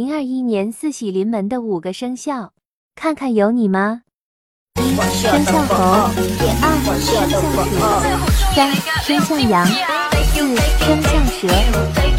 零二一年四喜临门的五个生肖看看有你吗？一生肖猴二生肖鼠三生肖羊四生肖蛇。